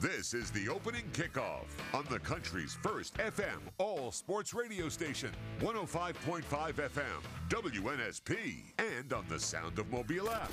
This is the opening kickoff on the country's first FM all sports radio station, 105.5 FM, WNSP, and on the Sound of Mobile app.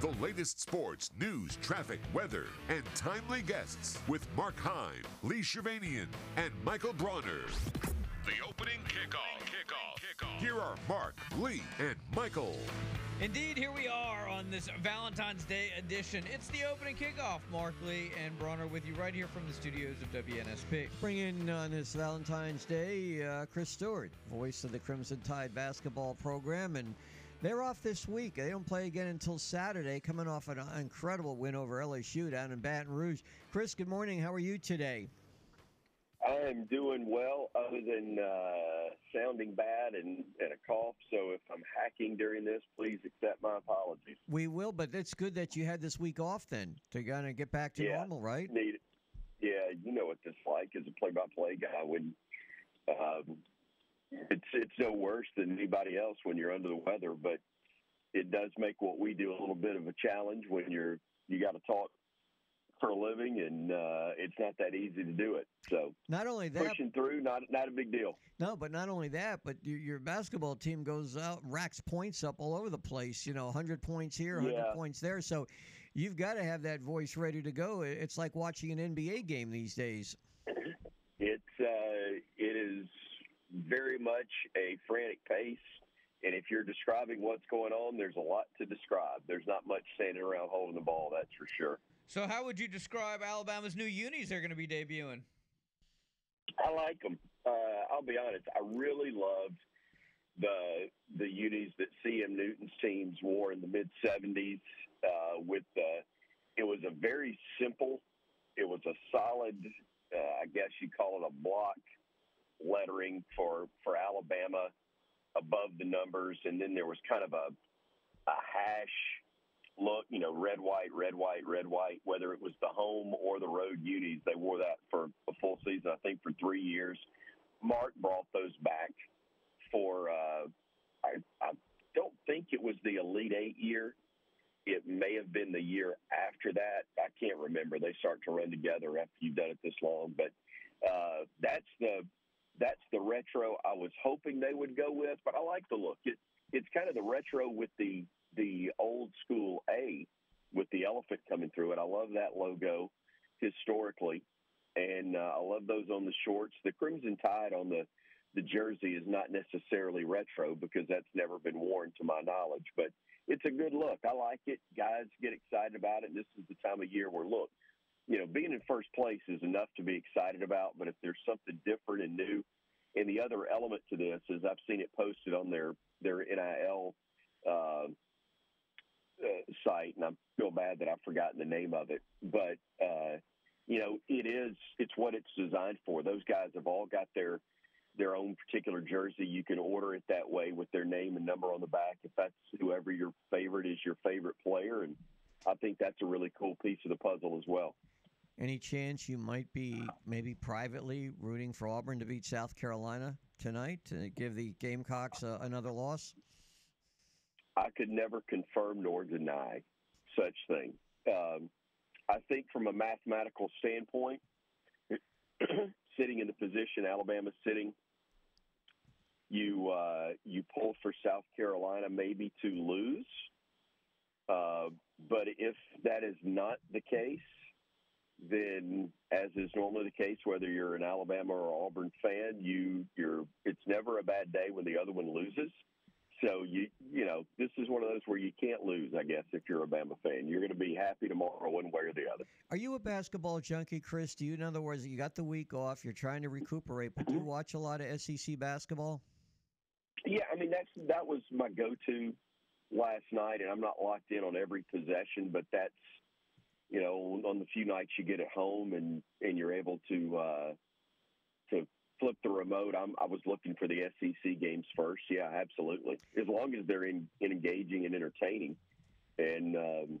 The latest sports, news, traffic, weather, and timely guests with Mark Heim, Lee Shirvanian, and Michael Bronner. The opening kickoff. Kickoff. Kickoff. Here are Mark, Lee, and Michael. Indeed, here we are on this Valentine's Day edition. It's the opening kickoff. Mark Lee and Bronner with you right here from the studios of WNSP. Bring in on this Valentine's Day uh, Chris Stewart, voice of the Crimson Tide basketball program, and they're off this week. They don't play again until Saturday, coming off an incredible win over LSU down in Baton Rouge. Chris, good morning. How are you today? I am doing well, other than uh, sounding bad and, and a cough. So if I'm hacking during this, please accept my apologies. We will, but it's good that you had this week off then to kind of get back to yeah, normal, right? Need it. Yeah, you know what this like as a play-by-play guy when um, it's it's no worse than anybody else when you're under the weather, but it does make what we do a little bit of a challenge when you're you got to talk for a living, and uh, it's not that easy to do it. So not only that, pushing through, not not a big deal. No, but not only that, but your, your basketball team goes out, racks points up all over the place. You know, 100 points here, 100 Yeah. points there. So you've got to have that voice ready to go. It's like watching an NBA game these days. It's uh, it is very much a frantic pace, and if you're describing what's going on, there's a lot to describe. There's not much standing around holding the ball, that's for sure. So, how would you describe Alabama's new unis they're going to be debuting? I like them. Uh, I'll be honest. I really loved the the unis that CM Newton's teams wore in the mid '70s. Uh, with the, it was a very simple. It was a solid. Uh, I guess you call it a block lettering for for Alabama above the numbers, and then there was kind of a a hash look, you know, red, white, red, white, red, white, whether it was the home or the road unis. They wore that for a full season, I think, for three years. Mark brought those back for, uh, I, I don't think it was the Elite Eight year. It may have been the year after that. I can't remember. They start to run together after you've done it this long. But uh, that's the that's the retro I was hoping they would go with. But I like the look. It, it's kind of the retro with the the old school A with the elephant coming through it. I love that logo historically, and uh, I love those on the shorts. The Crimson Tide on the the jersey is not necessarily retro because that's never been worn to my knowledge, but it's a good look. I like it. Guys get excited about it. And This is the time of year where look, you know, being in first place is enough to be excited about, but if there's something different and new, and the other element to this is I've seen it posted on their their NIL uh, uh, site, and I feel bad that I've forgotten the name of it. But uh, you know, it is it's what it's designed for. Those guys have all got their their own particular jersey. You can order it that way with their name and number on the back. If that's whoever your favorite is, your favorite player, and I think that's a really cool piece of the puzzle as well. Any chance you might be maybe privately rooting for Auburn to beat South Carolina tonight to give the Gamecocks uh, another loss? I could never confirm nor deny such thing. Um, I think from a mathematical standpoint, sitting in the position Alabama's sitting, you uh, you pull for South Carolina maybe to lose. Uh, but if that is not the case, then as is normally the case, whether you're an Alabama or Auburn fan, you you're it's never a bad day when the other one loses. So you you know this is one of those where you can't lose. I guess if you're a Bama fan, you're going to be happy tomorrow one way or the other. Are you a basketball junkie, Chris? Do you, in other words, you got the week off, you're trying to recuperate, but do you mm-hmm. watch a lot of SEC basketball? Yeah, I mean that's that was my go-to last night, and I'm not locked in on every possession, but that's you know on the few nights you get at home and and you're able to uh, to flip the remote. I'm, I was looking for the SEC games first. Yeah, absolutely. As long as they're in, in engaging and entertaining, and um,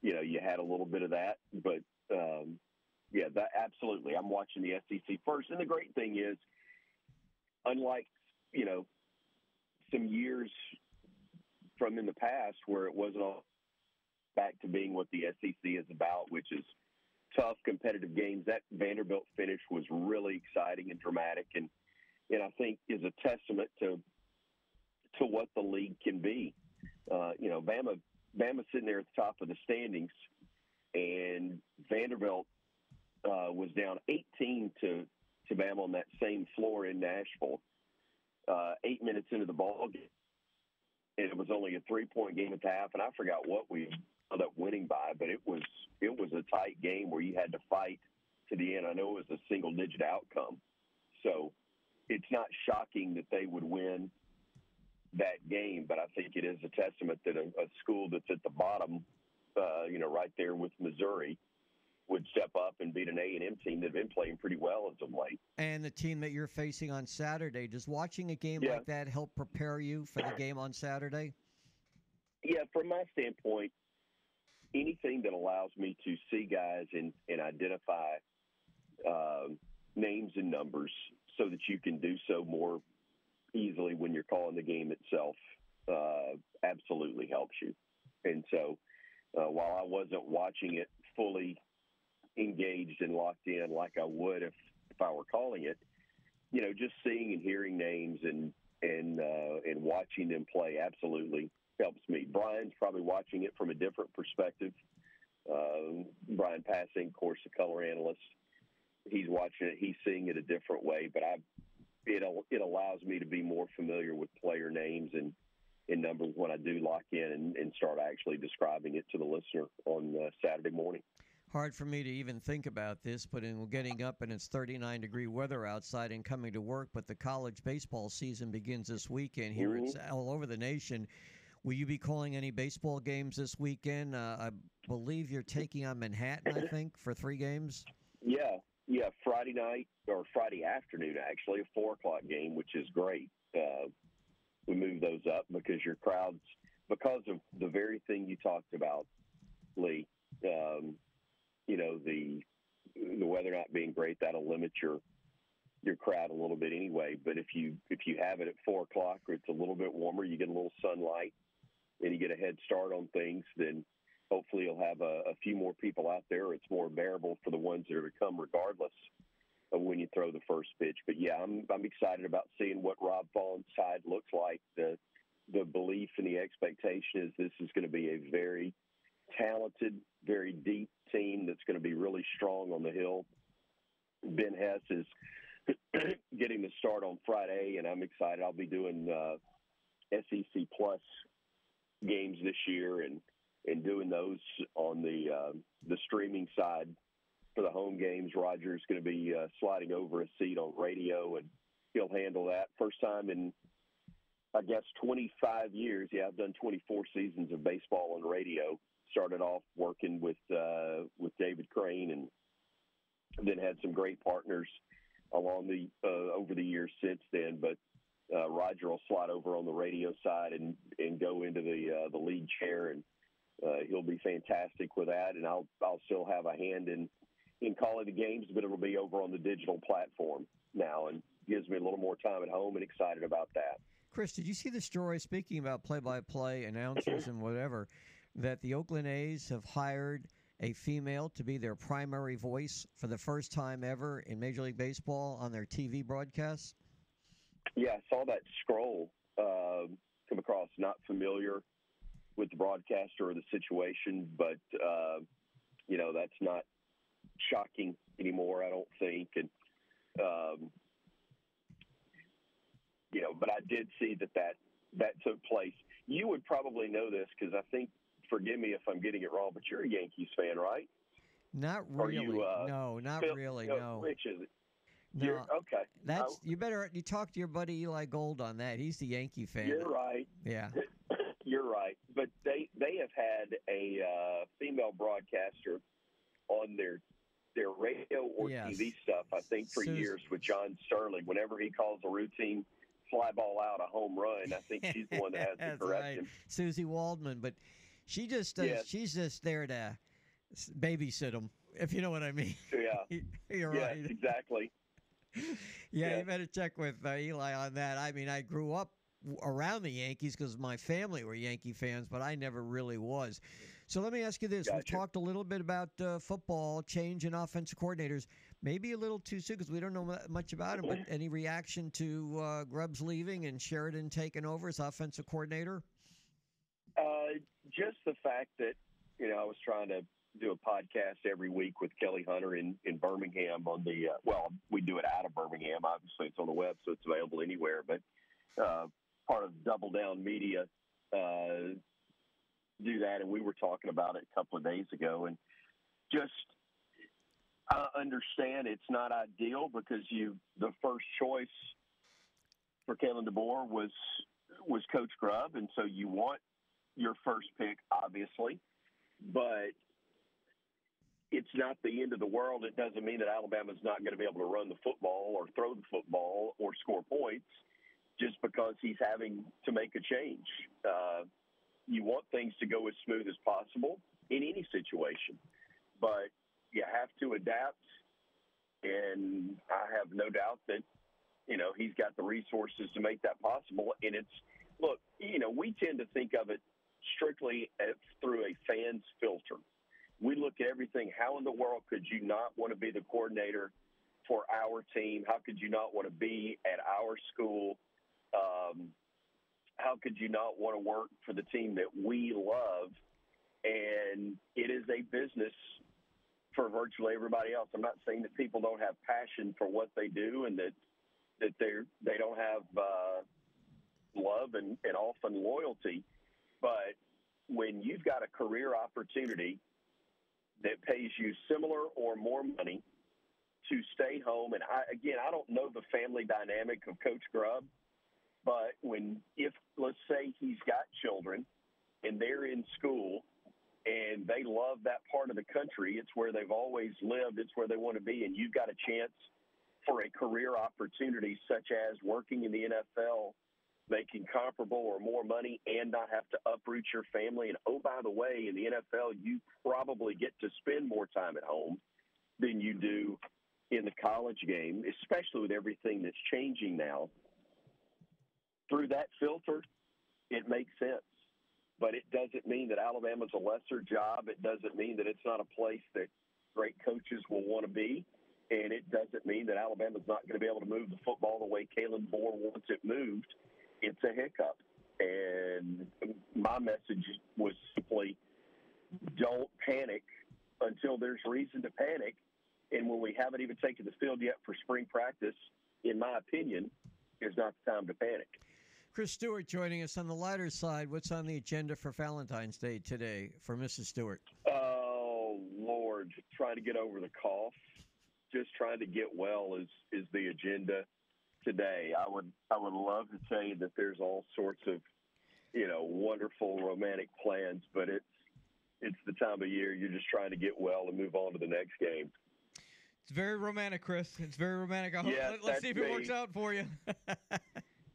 you know you had a little bit of that, but um, yeah, that absolutely. I'm watching the SEC first, and the great thing is, unlike you know some years from in the past where it wasn't all back to being what the SEC is about, which is tough, competitive games. That Vanderbilt finish was really exciting and dramatic, and and I think is a testament to to what the league can be. Uh, you know, Bama Bama sitting there at the top of the standings, and Vanderbilt uh, was down 18 to to Bama on that same floor in Nashville. Uh, eight minutes into the ball game, and it was only a three point game at the half, and I forgot what we up winning by, but it was it was a tight game where you had to fight to the end. I know it was a single digit outcome, so it's not shocking that they would win that game, but I think it is a testament that a, a school that's at the bottom, uh, you know, right there with Missouri, would step up and beat an A and M team that've been playing pretty well as of late. And the team that you're facing on Saturday, does watching a game Yeah. like that help prepare you for the game on Saturday? Yeah, from my standpoint, anything that allows me to see guys and, and identify um, names and numbers so that you can do so more easily when you're calling the game itself uh, absolutely helps you. And so uh, while I wasn't watching it fully engaged and locked in like I would if, if I were calling it, you know, just seeing and hearing names and and uh, and watching them play absolutely helps me. Bryan's probably watching it from a different perspective. Uh, Bryan Passink, of course, the color analyst, he's watching it. He's seeing it a different way, but I it it allows me to be more familiar with player names and and numbers when I do lock in and, and start actually describing it to the listener on uh, Saturday morning. Hard for me to even think about this, but in getting up and it's 39 degree weather outside and coming to work, but the college baseball season begins this weekend here. It's all over the nation. Will you be calling any baseball games this weekend? Uh, I believe you're taking on Manhattan, I think, for three games. Yeah, yeah. Friday night or Friday afternoon, actually, a four o'clock game, which is great. Uh, we move those up because your crowds, because of the very thing you talked about, Lee. Um, you know the the weather not being great that'll limit your your crowd a little bit anyway. But if you if you have it at four o'clock or it's a little bit warmer, you get a little sunlight and you get a head start on things, then hopefully you'll have a, a few more people out there. It's more bearable for the ones that are to come, regardless of when you throw the first pitch. But yeah, I'm I'm excited about seeing what Rob Vaughn's side looks like. The the belief and the expectation is this is going to be a very talented, very deep team that's going to be really strong on the hill. Ben Hess is getting the start on Friday, and I'm excited. I'll be doing uh, SEC Plus games this year, and and doing those on the uh, the streaming side for the home games. Roger's going to be uh, sliding over a seat on radio, and he'll handle that. First time in I guess 25 years. Yeah, I've done 24 seasons of baseball on radio. Started off working with uh, with David Crane, and then had some great partners along the uh, over the years since then. But uh, Roger will slide over on the radio side and and go into the uh, the lead chair, and uh, he'll be fantastic with that. And I'll I'll still have a hand in in calling the games, but it'll be over on the digital platform now, and gives me a little more time at home, and excited about that. Chris, did you see the story speaking about play by play announcers and whatever that the Oakland A's have hired a female to be their primary voice for the first time ever in Major League Baseball on their TV broadcasts? Yeah, I saw that scroll uh, come across. Not familiar with the broadcaster or the situation, but uh, you know that's not shocking anymore. I don't think, and um, you know, but I did see that that that took place. You would probably know this because I think. Forgive me if I'm getting it wrong, but you're a Yankees fan, right? Not really. you, uh, no, not Phil- really. no, No. Which is it? No. You're, okay. That's you better you talk to your buddy Eli Gold on that. He's the Yankee fan. you're right. Yeah. You're right, but they they have had a uh, female broadcaster on their their radio or Yes. TV stuff. I think for Sus- years with John Sterling. Whenever he calls a routine fly ball out a home run, I think she's the one that has to That's correct right. Susie Waldman, but she just does, Yeah. she's just there to babysit him, if you know what I mean. Yeah. You're Yes, right. exactly. Yeah, Yeah. you better check with uh, Eli on that. I mean, I grew up around the Yankees because my family were Yankee fans, but I never really was. So let me ask you this: We've talked a little bit about uh, football change in offensive coordinators. Maybe a little too soon because we don't know much about him. But any reaction to uh, Grubbs leaving and Sheridan taking over as offensive coordinator? Uh, just the fact that you know I was trying to do a podcast every week with Kelly Hunter in in Birmingham on the uh, well we do it out of Birmingham obviously it's on the web so it's available anywhere but uh, part of Double Down Media uh, do that and we were talking about it a couple of days ago and just I understand it's not ideal because you the first choice for Kalen DeBoer was was Coach Grubb and so you want your first pick, obviously, but it's not the end of the world. It doesn't mean that Alabama's not going to be able to run the football or throw the football or score points just because he's having to make a change. Uh, you want things to go as smooth as possible in any situation, but you have to adapt. And I have no doubt that, you know, he's got the resources to make that possible. And it's, look, you know, we tend to think of it strictly as through a fan's filter. We look at everything. How in the world could you not want to be the coordinator for our team? How could you not want to be at our school? Um, how could you not want to work for the team that we love? And it is a business for virtually everybody else. I'm not saying that people don't have passion for what they do and that that they're they don't have uh, love and, and often loyalty. But when you've got a career opportunity that pays you similar or more money to stay home, and I, again, I don't know the family dynamic of Coach Grubb, but when if let's say he's got children and they're in school and they love that part of the country, it's where they've always lived, it's where they want to be, and you've got a chance for a career opportunity such as working in the NFL making comparable or more money and not have to uproot your family. And oh, by the way, in the NFL, you probably get to spend more time at home than you do in the college game, especially with everything that's changing now. Through that filter, it makes sense. But it doesn't mean that Alabama's a lesser job. It doesn't mean that it's not a place that great coaches will want to be. And it doesn't mean that Alabama's not going to be able to move the football the way Kalen DeBoer wants it moved it's a hiccup. And my message was simply don't panic until there's reason to panic. And when we haven't even taken the field yet for spring practice, in my opinion, is not the time to panic. Chris Stewart joining us on the lighter side. What's on the agenda for Valentine's Day today for Mrs. Stewart? Oh Lord, trying to get over the cough, just trying to get well is is the agenda today. I would I would love to tell you that there's all sorts of you know wonderful romantic plans, but it's it's the time of year you're just trying to get well and move on to the next game. It's very romantic, Chris. It's very romantic. I hope, Yes, let, us see if that's it works out for you.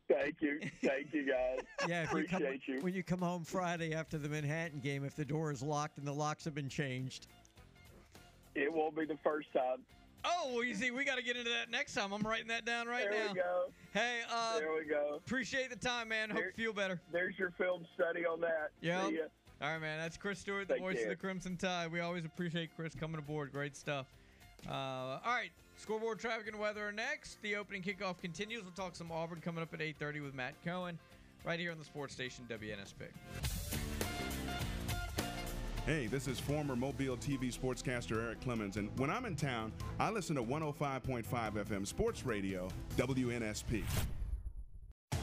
Thank you, thank you guys. Yeah, if you come, appreciate you. when you come home Friday after the Manhattan game, if the door is locked and the locks have been changed. It won't be the first time. Oh, well, you see, we got to get into that next time. I'm writing that down right there now. we go. Hey, uh, There we go. appreciate the time, man. Hope There- you feel better. There's your film study on that. Yeah. All right, man. That's Chris Stewart, the Take voice of the Crimson Tide. We always appreciate Chris coming aboard. Great stuff. Uh, all right, scoreboard, traffic, and weather are next. The opening kickoff continues. We'll talk some Auburn coming up at 8:30 with Matt Cohen, right here on the sports station WNSP. Hey, this is former Mobile TV sportscaster Eric Clemens, and when I'm in town, I listen to 105.5 FM Sports Radio, WNSP.